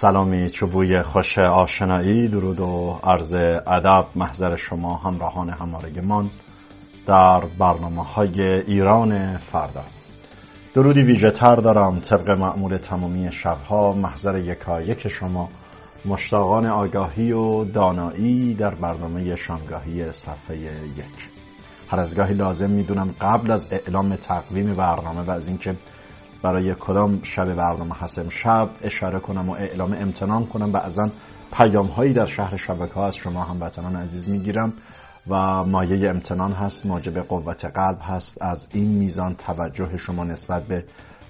سلامی چوبوی خوش آشنایی درود و عرض ادب محضر شما همراهان همارگمان در برنامه های ایران فردا. درودی ویژه دارم طبق معمول تمامی شبها محضر یکایک شما مشتاقان آگاهی و دانایی در برنامه شانگاهی صفحه یک. هر از گاهی لازم می‌دونم قبل از اعلام تقویم برنامه و از اینکه برای کدام شب برنامه هستم شب اشاره کنم و اعلام امتنان کنم بعضا پیام هایی در شهر شبکه ها از شما هموطنان عزیز می‌گیرم و مایه امتنان هست موجب قوت قلب هست. از این میزان توجه شما نسبت به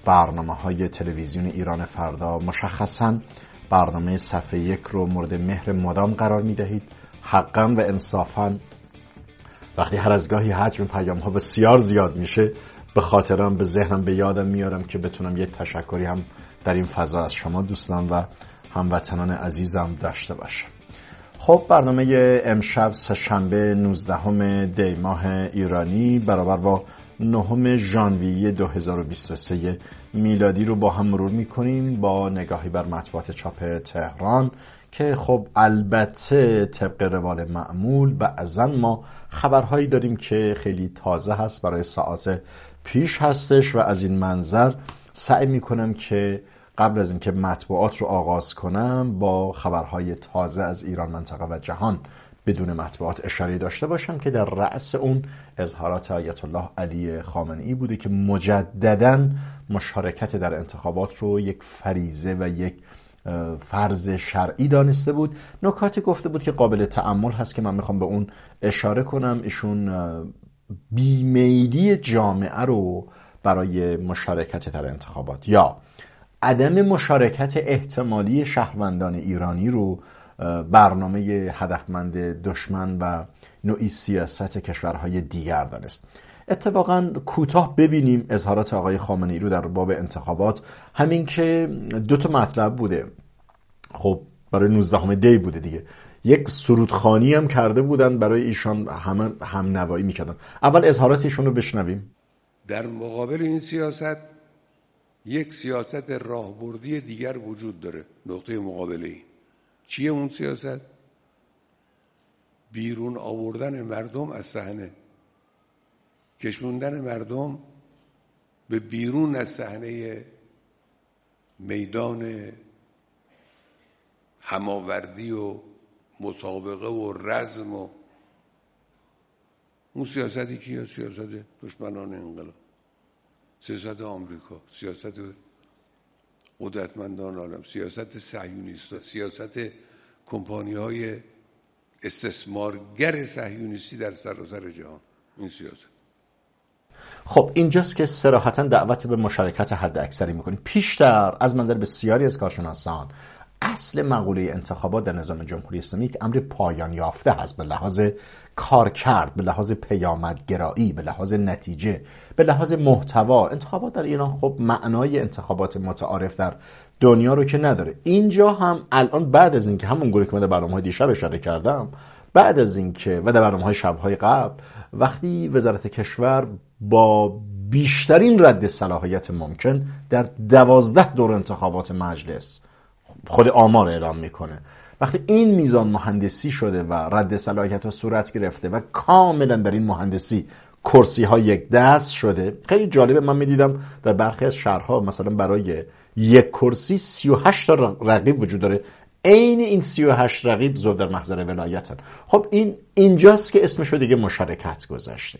برنامه های تلویزیون ایران فردا مشخصا برنامه صفحه یک رو مورد مهر مدام قرار می دهید حقا و انصافا. وقتی هر از گاهی حجم پیام ها بسیار زیاد میشه به خاطرم به ذهنم به یادم میارم که بتونم یک تشکری هم در این فضا از شما دوستان و هموطنان عزیزم داشته باشم. خب برنامه امشب سهشنبه 19 دی ماه ایرانی برابر با نهم ژانویه 2023 میلادی رو با هم مرور می‌کنیم با نگاهی بر مطبوعات چاپ تهران که خب البته طبق روال معمول بعضا ما خبرهایی داریم که خیلی تازه هست برای ساعت پیش هستش و از این منظر سعی می‌کنم که قبل از اینکه مطبوعات رو آغاز کنم با خبرهای تازه از ایران منطقه و جهان بدون مطبوعات اشاره داشته باشم که در رأس اون اظهارات آیت الله علی خامنه ای بوده که مجددا مشارکت در انتخابات رو یک فریزه و یک فرض شرعی دانسته بود. نکاتی گفته بود که قابل تعمل هست که من می‌خوام به اون اشاره کنم. ایشون بیمیلی جامعه رو برای مشارکت در انتخابات یا عدم مشارکت احتمالی شهروندان ایرانی رو برنامه هدفمند دشمن و نوعی سیاست کشورهای دیگر دانست. اتفاقا کوتاه ببینیم اظهارات آقای خامنه ای رو در باب انتخابات. همین که دو تا مطلب بوده. خب برای 19 دی بوده دیگه. یک سرودخانی هم کرده بودن برای ایشان همه هم نوایی می‌کردن. اول اظهارات ایشون رو بشنویم. در مقابل این سیاست یک سیاست راهبردی دیگر وجود داره. نقطه مقابله ای. چیه اون سیاست؟ بیرون آوردن مردم از صحنه. کشوندن مردم به بیرون از صحنه میدان هماوردی و مسابقه و رزم و اون سیاستی که سیاست دشمنان انقلاب. سیاست آمریکا. سیاست قدرتمندان عالم. سیاست سهیونیست سیاست کمپانی های استثمارگر سهیونیستی در سراسر جهان. این سیاست. خب اینجاست که سراحتا دعوت به مشارکت حد اکثری می‌کنیم. پیشتر از منظر بسیاری از کارشناسان اصل مقوله انتخابات در نظام جمهوری اسلامی یک امر پایان یافته هست به لحاظ کار کرد به لحاظ پیامدگرایی به لحاظ نتیجه به لحاظ محتوا. انتخابات در ایران خب معنای انتخابات متعارف در دنیا رو که نداره. اینجا هم الان بعد از اینکه همون گونه که من در برنامه های دیشب اشاره کردم بعد از اینکه و در برنامه های شبهای قبل وقتی وزارت کشور با بیشترین رد صلاحیت ممکن در دوازده دور انتخابات مجلس خود آمار اعلام می‌کنه. وقتی این میزان مهندسی شده و رد صلاحیت ها صورت گرفته و کاملا در این مهندسی کرسی ها یک دست شده خیلی جالبه من می‌دیدم در برخی از شهرها مثلا برای یک کرسی 38 تا رقیب وجود داره. عین این 38 رقیب زود در محضر ولایتن. خب این اینجاست که اسمشو دیگه مشارکت گذاشته.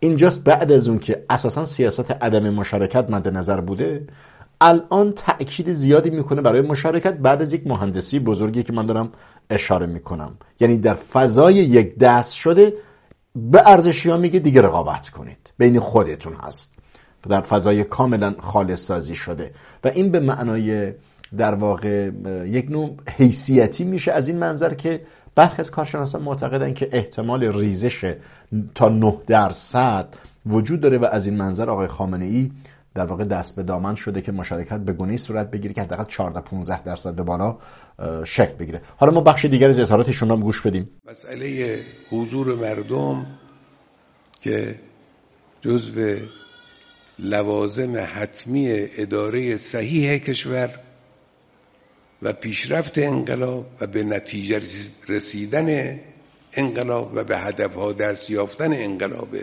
اینجاست بعد از اون که اساسا سیاست عدم مشارکت مد نظر بوده الان تأکید زیادی می‌کنه برای مشارکت. بعد از یک مهندسی بزرگی که من دارم اشاره می‌کنم. یعنی در فضای یک دست شده به ارزشی ها میگه دیگه رقابت کنید. بین خودتون هست. در فضای کاملا خالص سازی شده. و این به معنای در واقع یک نوع حیثیتی میشه از این منظر که برخی از کارشناسان معتقدن که احتمال ریزش تا 9 درصد وجود داره و از این منظر آقای خامنه ای در واقع دست به دامن شده که مشارکت به گونه‌ای صورت بگیره که حداقل 14 15 درصد به بالا شکل بگیره. حالا ما بخش دیگر از اظهاراتشون رو گوش بدیم. مسئله حضور مردم که جزو لوازم حتمی اداره صحیح کشور و پیشرفت انقلاب و به نتیجه رسیدن انقلاب و به هدفها دست یافتن انقلاب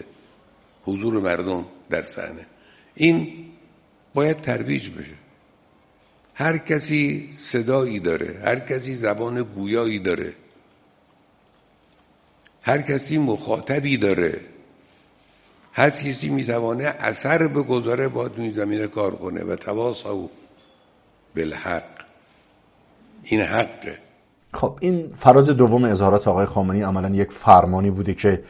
حضور مردم در صحنه. این باید ترویج بشه. هر کسی صدایی داره هر کسی زبان گویایی داره هر کسی مخاطبی داره هر کسی می‌توانه اثر بگذاره باید توی زمینه کار کنه و تواصل بالحق. این حقه. خب این فراز دوم اظهارات آقای خامنه‌ای عملا یک فرمانی بوده که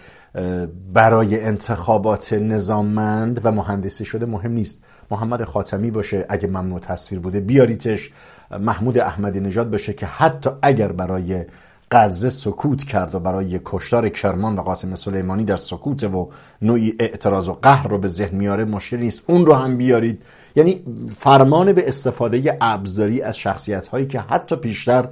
برای انتخابات نظاممند و مهندسی شده مهم نیست. محمد خاتمی باشه اگه ممنوع تصویر بوده بیاریتش. محمود احمدی نژاد باشه که حتی اگر برای غزه سکوت کرد و برای کشتار کرمان و قاسم سلیمانی در سکوت و نوعی اعتراض و قهر رو به ذهن میاره مشکل نیست. اون رو هم بیارید. یعنی فرمان به استفاده ابزاری از شخصیت هایی که حتی پیشتر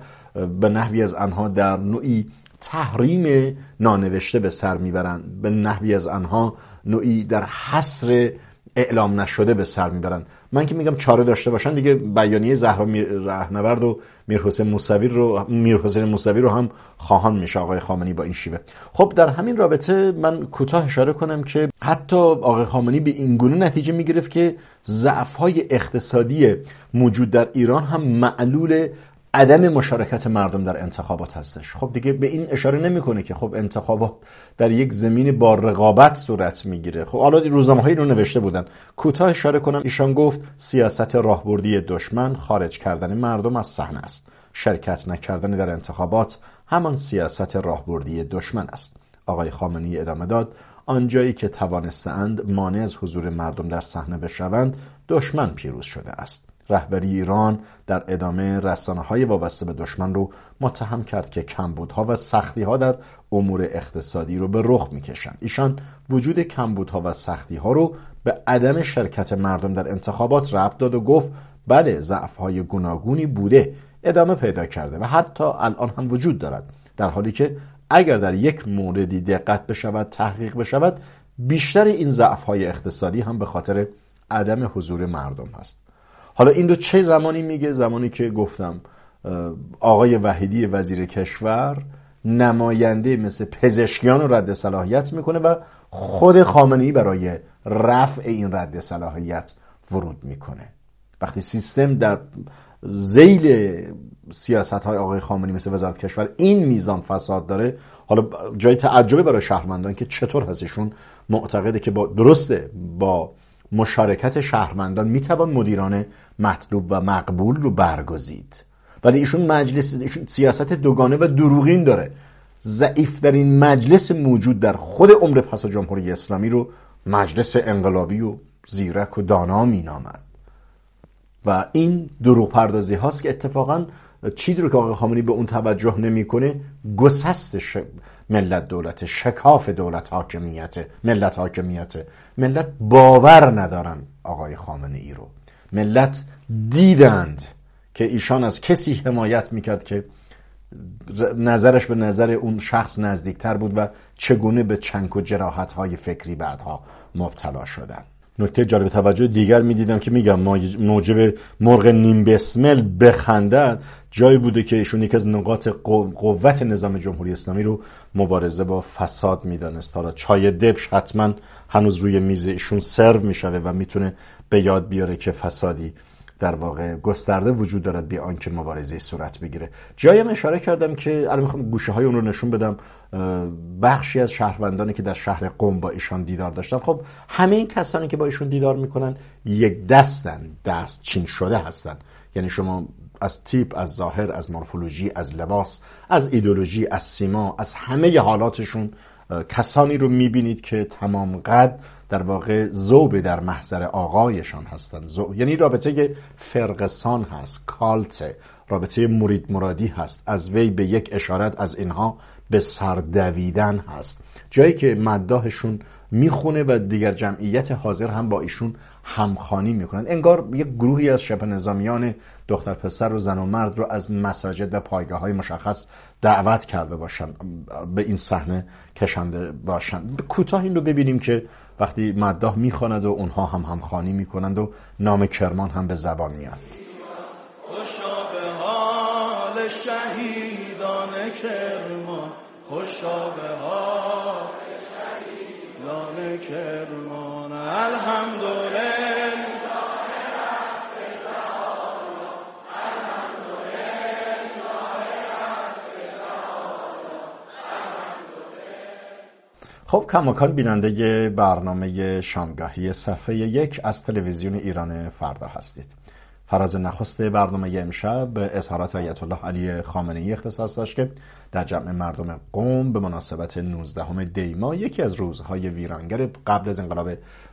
به نحوی از آنها در نوعی تحریم نانوشته به سر می‌برند. به نحوی از آنها نوعی در حصر اعلام نشده به سر می‌برن من که میگم چاره داشته باشن دیگه بیانیه زهرا رهنورد و میر حسین موسوی رو میر حسین موسوی رو هم خواهان میشه آقای خامنی با این شیوه. خب در همین رابطه من کوتاه اشاره کنم که حتی آقای خامنی به این گونه نتیجه می‌گرفت که ضعف های اقتصادی موجود در ایران هم معلول عدم مشارکت مردم در انتخابات هستش. خب دیگه به این اشاره نمی‌کنه که خب انتخابات در یک زمین با رقابت صورت می‌گیره. خب حالا روزنامه هایی رو نوشته بودن. کوتاه اشاره کنم ایشان گفت سیاست راهبردی دشمن خارج کردن مردم از صحنه است. شرکت نکردن در انتخابات همان سیاست راهبردی دشمن است. آقای خامنه‌ای ادامه داد آنجایی که توانستند مانع از حضور مردم در صحنه بشوند دشمن پیروز شده است. رهبری ایران در ادامه رسانه های وابسته به دشمن رو متهم کرد که کمبودها و سختی ها در امور اقتصادی رو به رخ می‌کشند. ایشان وجود کمبودها و سختی ها رو به عدم شرکت مردم در انتخابات ربط داد و گفت بله ضعف های گوناگونی بوده ادامه پیدا کرده و حتی الان هم وجود دارد. در حالی که اگر در یک موردی دقت بشود تحقیق بشود بیشتر این ضعف های اقتصادی هم به خاطر عدم حضور مردم هست. حالا این رو چه زمانی میگه؟ زمانی که گفتم آقای وحیدی وزیر کشور نماینده مثل پزشکیان رو رد صلاحیت می‌کنه و خود خامنه برای رفع این رد صلاحیت ورود می‌کنه. وقتی سیستم در زیل سیاست های آقای خامنی مثل وزارت کشور این میزان فساد داره حالا جای تعجبه برای شهروندان که چطور هستشون معتقده که با درسته با مشارکت شهروندان می‌توان مدیران مطلوب و مقبول رو برگزید. ولی ایشون مجلس ایشون سیاست دوگانه و دروغین داره. ضعیف در این مجلس موجود در خود عمر پس جمهوری اسلامی رو مجلس انقلابی و زیرک و دانا مینامد. و این دروغ پردازی هاست که اتفاقا چیزی رو که آقای خامنه‌ای به اون توجه نمی‌کنه گسست ملت دولت شکاف دولت حاکمیت ملت حاکمیت. ملت باور ندارن آقای خامنه ای رو. ملت دیدند که ایشان از کسی حمایت می‌کرد که نظرش به نظر اون شخص نزدیکتر بود و چگونه به چنک و جراحت های فکری بعدها مبتلا شدن نکته جالب توجه دیگر می‌دیدم که میگم موجب مرغ نیم بسمل بخندد جایی بوده که ایشون یکی از نقاط قوت نظام جمهوری اسلامی رو مبارزه با فساد می‌دانست. حالا چای دبش حتما هنوز روی میز ایشون سرو می‌شوه و می‌تونه به یاد بیاره که فسادی در واقع گسترده وجود دارد بی آنکه مبارزه صورت بگیره. جایم اشاره کردم که الان می‌خوام گوشه های اون رو نشون بدم. بخشی از شهروندانی که در شهر قم با ایشان دیدار داشتن. خب همه این کسانی که با ایشون دیدار می‌کنن یک دستن دست چین شده هستن. یعنی شما از تیپ از ظاهر از مورفولوژی از لباس از ایدولوژی از سیما از همه حالاتشون کسانی رو می‌بینید که تمام قد در واقع زوب در محضر آقایشان هستند یعنی رابطه فرقسان هست کالت رابطه مرید مرادی هست. از وی به یک اشارت از اینها به سردویدن هست. جایی که مداهشون می‌خونه و دیگر جمعیت حاضر هم با ایشون همخانی می‌کنن. انگار یک گروهی از شبه نظامیان دختر پسر و زن و مرد رو از مساجد و پایگاه های مشخص دعوت کرده باشن به این صحنه کشنده باشن. کوتاه این رو ببینیم که وقتی مداح می‌خواند و اونها هم همخانی می‌کنند و نام کرمان هم به زبان میاد. شهیدان کرمان خوشا به حال شهیدان کرمان. الحمدلله. خب کماکان بیننده برنامه شامگاهی صفحه یک از تلویزیون ایران فردا هستید. فراز نخست برنامه امشب به اظهارات آیت الله علی خامنه ای اختصاص داشت که در جمع مردم قوم به مناسبت 19 دیما یکی از روزهای ویرانگر قبل از انقلاب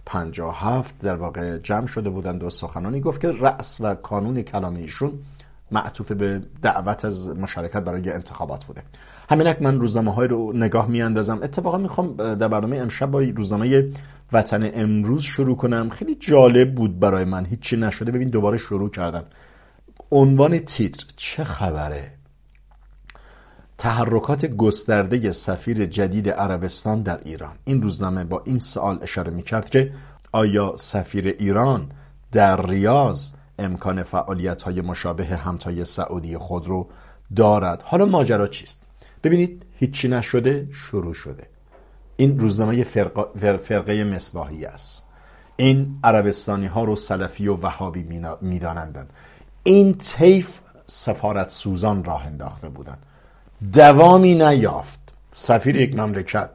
57 در واقع جمع شده بودند و سخنانی گفت که رأس و کانون کلام ایشون معطوف به دعوت از مشارکت برای انتخابات بوده. همینک من روزنامه های رو نگاه میاندازم. اتفاقا می‌خوام در برنامه امشب با روزنامه وطن امروز شروع کنم. خیلی جالب بود برای من. هیچی نشده. ببین دوباره شروع کردن عنوان تیتر چه خبره؟ تحرکات گسترده سفیر جدید عربستان در ایران. این روزنامه با این سوال اشاره می‌کرد که آیا سفیر ایران در ریاض امکان فعالیت های مشابه همتای سعودی خود رو دارد؟ حالا ماجرا چیست؟ ببینید هیچی نشده شروع شده. این روزنامه فرقه مصباحی است. این عربستانی ها رو سلفی و وهابی میدانندن این طیف سفارت سوزان راه انداخته بودن دوامی نیافت. سفیر یک مملکت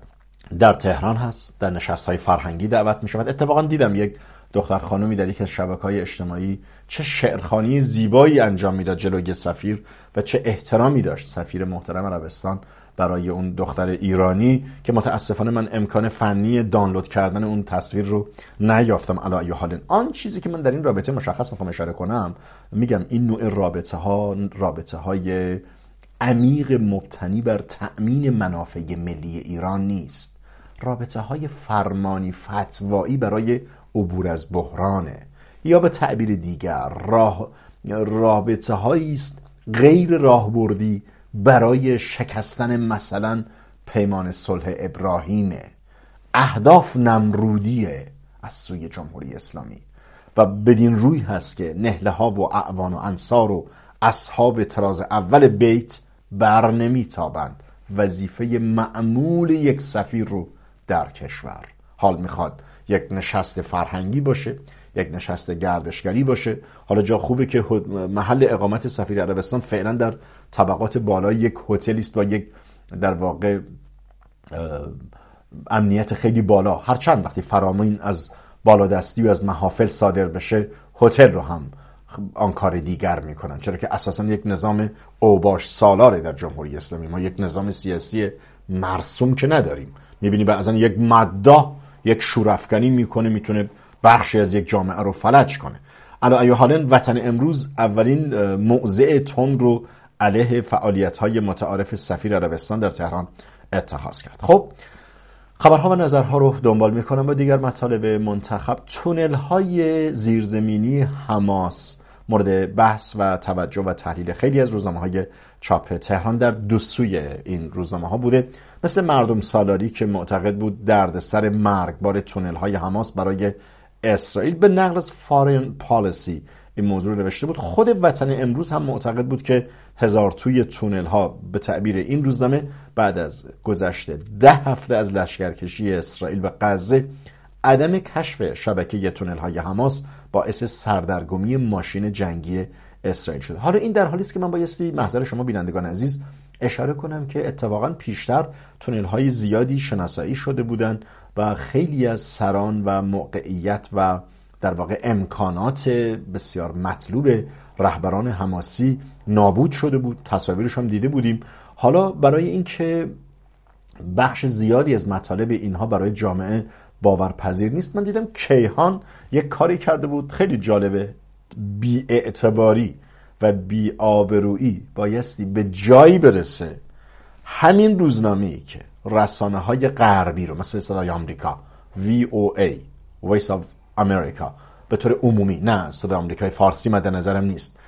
در تهران هست. در نشست های فرهنگی دعوت می شود اتفاقا دیدم یک دختر خانمی در یک از شبکه های اجتماعی چه شعرخانی زیبایی انجام می‌داد جلوی سفیر و چه احترامی داشت سفیر محترم عربستان برای اون دختر ایرانی که متاسفانه من امکان فنی دانلود کردن اون تصویر رو نیافتم. علی حال. آن چیزی که من در این رابطه مشخص می‌خوام اشاره کنم میگم این نوع رابطه ها رابطه های عمیق مبتنی بر تأمین منافع ملی ایران نیست. رابطه های فرمانی فتوایی برای عبور از بحرانه. یا به تعبیر دیگر راه رابطه است غیر راهبردی برای شکستن مثلا پیمان صلح ابراهیمه. اهداف نمرودیه از سوی جمهوری اسلامی. و بدین روی هست که نهله ها و اعوان و انصار و اصحاب تراز اول بیت بر نمیتابند. وظیفه معمول یک سفیر رو در کشور. حال می‌خواد یک نشست فرهنگی باشه یک نشست گردشگری باشه. حالا جا خوبه که محل اقامت سفیر عربستان فعلا در طبقات بالای یک هتلی است و یک در واقع امنیت خیلی بالا. هرچند وقتی فرامین از بالادستی و از محافل صادر بشه هتل رو هم آن کار دیگر می‌کنن. چرا که اساسا یک نظام اوباش سالاره در جمهوری اسلامی. ما یک نظام سیاسی مرسوم که نداریم. می‌بینی بعضا یک مدده یک شورافکنی می‌کنه می‌تونه بخشی از یک جامعه رو فلج کنه. علا ایو حالا وطن امروز اولین موضع تون رو علیه فعالیت های متعارف سفیر عربستان در تهران اتخاذ کرد. خب خبرها و نظرها رو دنبال می‌کنم. با دیگر مطالب منتخب تونل های زیرزمینی حماس مورد بحث و توجه و تحلیل خیلی از روزنامه های چاپ تهران در دو سوی این روزنامه ها بوده. مثل مردم سالاری که معتقد بود دردسر مرگبار تونل های حماس برای اسرائیل. به نقل از فارن پالیسی این موضوع نوشته بود. خود وطن امروز هم معتقد بود که هزار توی تونل ها به تعبیر این روزنامه بعد از گذشته ده هفته از لشکرکشی اسرائیل و غزه عدم کشف شبکه تونل های حماس باعث سردرگمی ماشین جنگی اسرائیل شده. حالا این در حالی است که من بایستی محضر شما بینندگان عزیز اشاره کنم که اتفاقا پیشتر تونل های زیادی شناسایی شده بودند و خیلی از سران و موقعیت و در واقع امکانات بسیار مطلوب رهبران حماسی نابود شده بود. تصاویرش هم دیده بودیم. حالا برای اینکه بخش زیادی از مطالب اینها برای جامعه باورپذیر نیست. من دیدم کیهان یک کاری کرده بود. خیلی جالبه. بی اعتباری و بی آبرویی بایستی به جایی برسه. همین روزنامه ای که رسانه های غربی رو مثل صدای آمریکا VOA Voice of America به طور عمومی نه صدا آمریکای فارسی مد نظرم نیست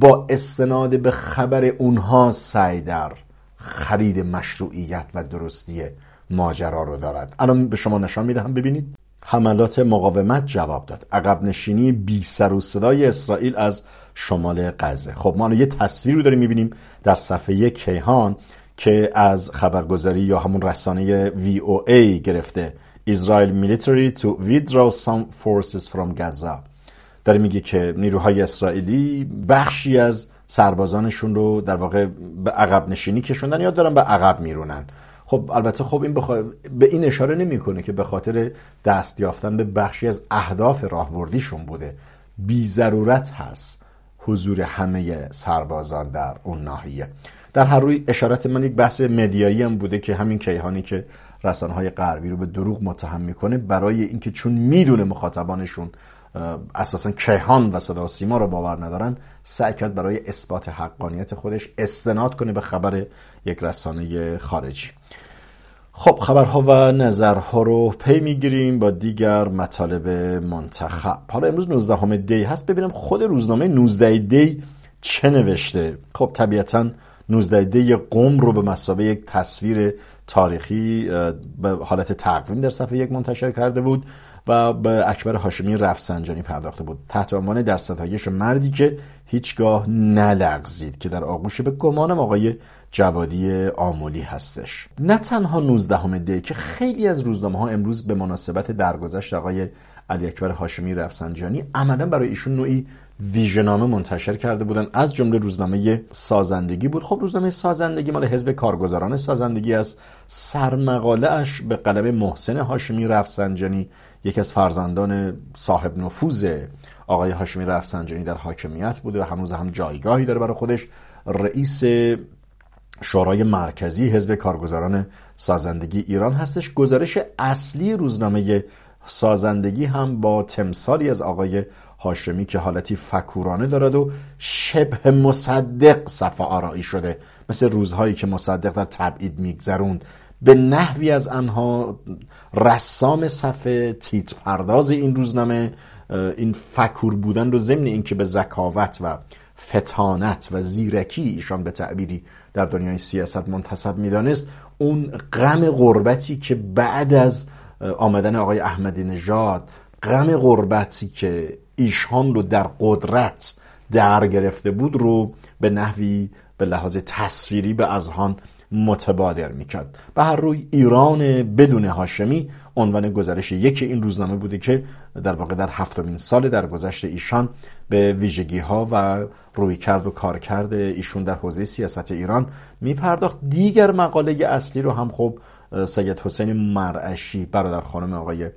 با استناد به خبر اونها سعی در خرید مشروعیت و درستی ماجرا رو دارد. الان به شما نشان می‌دهم ببینید. حملات مقاومت جواب داد. عقب نشینی بی سر و صدای اسرائیل از شمال غزه. خب ما یه تصویر رو داریم می‌بینیم در صفحه کیهان که از خبرگزاری یا همون رسانه VOA گرفته. Israel military to withdraw some forces from Gaza. داره میگه که نیروهای اسرائیلی بخشی از سربازانشون رو در واقع به عقب نشینی کشوندن. یا دارن به عقب میرونن. خب البته خب این بخوا... به این اشاره نمی‌کنه که به خاطر دست یافتن به بخشی از اهداف راهبردیشون بوده. بی ضرورت هست حضور همه سربازان در اون ناحیه. در هر روی اشارت من یک بحث مدیایی هم بوده که همین کیهانی که رسانه‌های غربی رو به دروغ متهم می‌کنه برای اینکه چون می‌دونه مخاطبانشون اساسا کیهان و صدا سیما رو باور ندارن. سعی کرد برای اثبات حقانیت خودش استناد کنه به خبر یک رسانه خارجی. خب خبرها و نظرها رو پی می‌گیریم با دیگر مطالب منتخب. حالا امروز 19 دی هست. ببینم خود روزنامه 19 دی چه نوشته. خب طبیعتا 19 دی قوم رو به مسابقه یک تصویر تاریخی به حالت تقویم در صفحه یک منتشر کرده بود. و به اکبر هاشمی رفسنجانی پرداخته بود. تحت عنوان در ستایش مردی که هیچگاه نلغزید که در آغوش به گمانم آقای جوادی آمولی هستش. نه تنها 19 دی که خیلی از روزنامه ها امروز به مناسبت درگذشت آقای علی اکبر هاشمی رفسنجانی عملا برای ایشون نوعی ویژنامه منتشر کرده بودن. از جمله روزنامه سازندگی بود. خب روزنامه سازندگی مال حزب کارگزاران سازندگی است. سرمقاله اش به قلم محسن هاشمی رفسنجانی یکی از فرزندان صاحب نفوذ آقای هاشمی رفسنجانی در حاکمیت بوده و هنوز هم جایگاهی داره برای خودش. رئیس شورای مرکزی حزب کارگزاران سازندگی ایران هستش. گزارش اصلی روزنامه سازندگی هم با تمثالی از آقای هاشمی که حالتی فکورانه دارد و شبه مصدق صفحه آرایی شده. مثل روزهایی که مصدق در تبعید میگذروند. به نحوی از آنها رسام صفحه تیت پرداز این روزنامه این فکور بودن رو ضمن اینکه به ذکاوت و فتانت و زیرکی ایشان به تعبیری در دنیای سیاست منتصب می‌دانست اون غم غربتی که بعد از آمدن آقای احمدی نژاد غم غربتی که ایشان رو در قدرت در گرفته بود رو به نحوی به لحاظ تصویری به اذهان متبادر می‌کرد. به هر روی ایران بدون هاشمی عنوان گزارش یکی این روزنامه بوده که در واقع در هفتمین سال در گذشت ایشان به ویژگی ها و روی کرد و کار کرده ایشون در حوزه سیاست ایران میپرداخت. دیگر مقاله اصلی رو هم خب سید حسین مرعشی برادر خانم آقای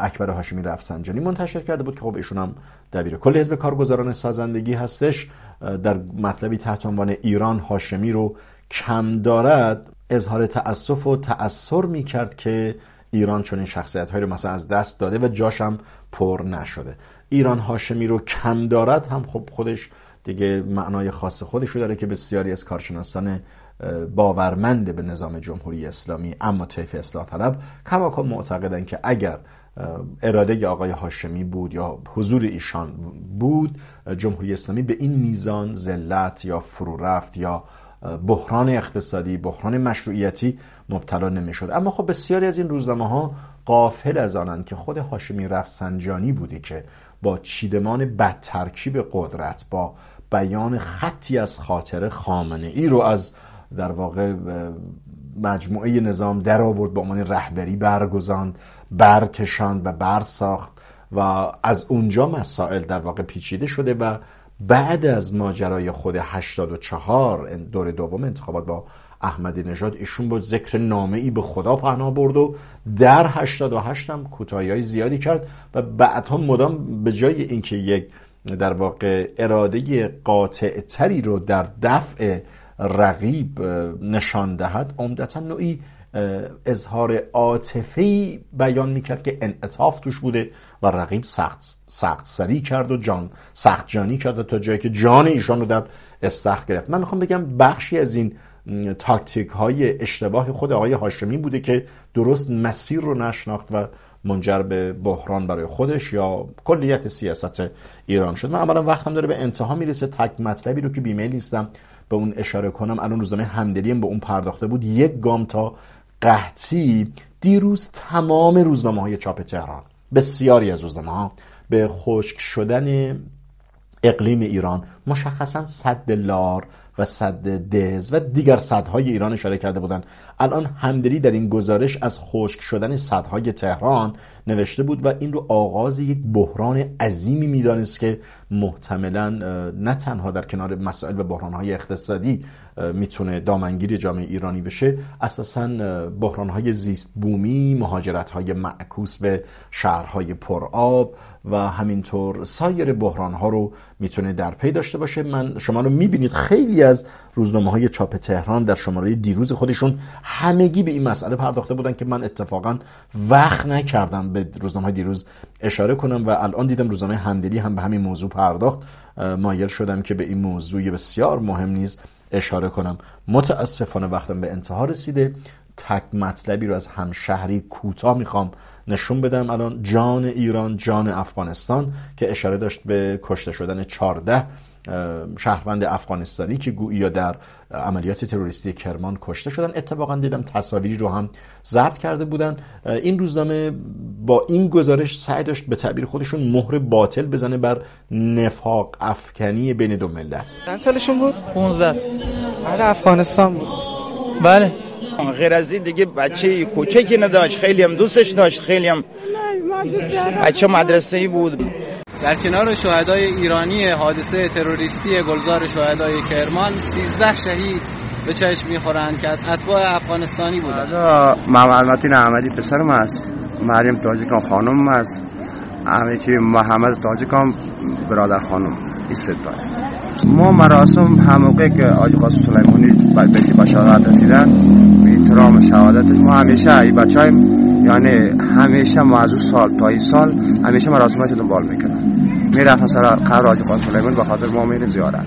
اکبر هاشمی رفسنجانی منتشر کرده بود که خب ایشون هم دبیر کل حزب کارگزاران سازندگی هستش. در مطلبی تحت عنوان ایران هاشمی رو کم دارد اظهار تأسف و تأثر می کرد که ایران چون این شخصیت رو مثلا از دست داده و جاشم پر نشده. ایران هاشمی رو کم دارد هم خب خودش دیگه معنای خاص خودش رو داره که بسیاری از کارشناسان باورمند به نظام جمهوری اسلامی اما طیف اصلاح طلب کماکان معتقدن که اگر اراده آقای هاشمی بود یا حضور ایشان بود جمهوری اسلامی به این میزان ذلت یا فرو رفت یا بحران اقتصادی بحران مشروعیتی مبتلا نمی‌شد. اما خب بسیاری از این روزنامه ها قافل از آنند که خود هاشمی رفسنجانی بودی که با چیدمان بدترکیب قدرت با بیان خطی از خاطر خامنه ای رو از در واقع مجموعه نظام در آورد به عنوان رهبری برگزاند برکشاند و برساخت و از اونجا مسائل در واقع پیچیده شده و بعد از ماجرای خود 84 دور دوم انتخابات با احمدی نژاد ایشون با ذکر نامه ای به خدا پهنا برد و در 88 هم کوتاهی های زیادی کرد و بعدها مدام به جای اینکه یک در واقع اراده قاطع تری رو در دفع رقیب نشان دهد عمدتا نوعی اظهار عاطفی بیان می‌کرد که انعطاف توش بوده و رقیب سخت, سخت سری کرد و جان سخت جانی کرد و تا جایی که جان ایشان رو در استخ گرفت. من می‌خوام بگم بخشی از این تاکتیک های اشتباه خود آقای هاشمی بوده که درست مسیر رو نشناخت و منجر به بحران برای خودش یا کلیت سیاست ایران شد. من عملا وقتم داره به انتها می‌رسه. تک مطلبی رو که بیمیل نیستم به اون اشاره کنم. الان روزنامه همدلیم به اون پرداخته بود. یک گام تا قحطی دیروز تمام روزنامه های چاپ تهران. بسیاری از روزنامه به خشک شدن اقلیم ایران مشخصا صد لار و صد دز و دیگر صدهای ایران اشاره کرده بودند. الان همدلی در این گزارش از خشک شدن صدهای تهران نوشته بود و این رو آغاز یک بحران عظیمی می‌دانست که محتملا نه تنها در کنار مسائل و بحرانهای اقتصادی می‌تونه دامنگیر جامعه ایرانی بشه اساسا بحرانهای زیست بومی مهاجرتهای معکوس به شهرهای پرآب و همینطور سایر بحران ها رو می‌تونه در پی داشته باشه. من شما رو می‌بینید خیلی از روزنامه های چاپ تهران در شماره دیروز خودشون همگی به این مسئله پرداخته بودن که من اتفاقا وقت نکردم به روزنامه های دیروز اشاره کنم و الان دیدم روزنامه همدلی هم به همین موضوع پرداخت. مایل شدم که به این موضوع بسیار مهم نیز اشاره کنم. متاسفانه وقتم به انتها رسیده. تک مطلبی رو از همشهری کوتاه می‌خوام نشون بدم. الان جان ایران جان افغانستان که اشاره داشت به کشته شدن 14 شهروند افغانستانی که گویی در عملیات تروریستی کرمان کشته شدن. اتفاقا دیدم تصاویری رو هم ضبط کرده بودن. این روزنامه با این گزارش سعی داشت به تعبیر خودشون مهر باطل بزنه بر نفاق افکنی بین دو ملت. چند سالشون بود؟ 15 بله افغانستان بود. بله. غیر از این دیگه بچه کوچکی نداشت. خیلی هم دوستش داشت. خیلی هم بچه مدرسه ای بود. در کنار شهدای ایرانی حادثه تروریستی گلزار شهدای کرمان 13 شهید به چشم می‌خورند که از اتباع افغانستانی بودند. محمد متین احمدی پسرم است مریم تاجیکان خانم است که محمد تاجیکان برادر خانم این ما مراسم هموقع که آج قاسم سلیمانی به بشارت رسیدن به احترام شهادتش ما همیشه ای بچه یعنی همیشه ما از سال تا سال همیشه مراسمش دنبال می‌کنن می‌رفتن سر قبر آج قاسم سلیمانی به خاطر ما میریم زیارت.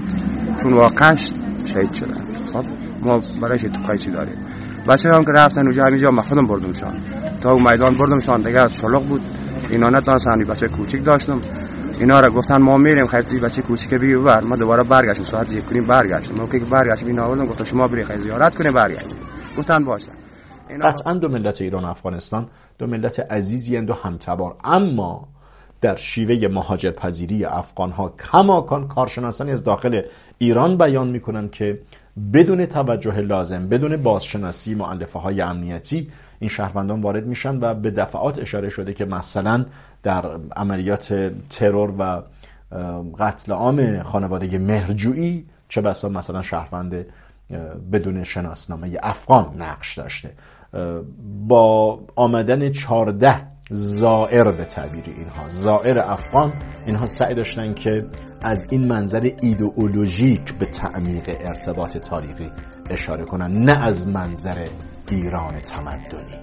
چون واقعش شهید شدن خب ما برایش اتقایچی داریم؟ بچه هم که رفتن اونجا همینجا ما خودم بردمشان تا اون میدان بردمشان دیگه شلوغ بود. اینا نتانستن بچه کوچیک داشتم. اینا را گفتن ما میریم خیلی بچه کوچیک بی بر. ما دوباره برگشتیم ساعت یک کنیم برگشتیم. موقعی که برگشتیم اینا آوردن گفت شما بری خیلی زیارت کنه برگشتیم گفتن باشه. قطعا دو ملت ایران و افغانستان دو ملت عزیزی و همتبار اما در شیوه مهاجر پذیری افغان ها کماکان کارشناسانی از داخل ایران بیان می‌کنن که بدون توجه لازم بدون بازشناسی معلفه های امنیتی این شهروندان وارد میشن و به دفعات اشاره شده که مثلا در عملیات ترور و قتل عام خانواده مهرجویی چه بسا مثلا شهروند بدون شناسنامه افغان نقش داشته. با آمدن چارده زائر به تعبیر اینها. زائر افغان اینها سعی داشتن که از این منظر ایدئولوژیک به تعمیق ارتباط تاریخی اشاره کنن نه از منظر ایران تمدنی.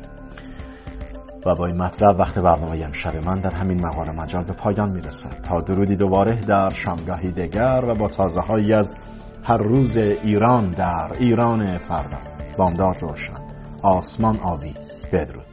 و با این مطلب وقت برنامه امشب من در همین مقال مجال به پایان می‌رسد تا درودی دوباره در شامگاهی دگر و با تازه هایی از هر روز ایران در ایران فردا. بامداد روشن. آسمان آبی. بدرود.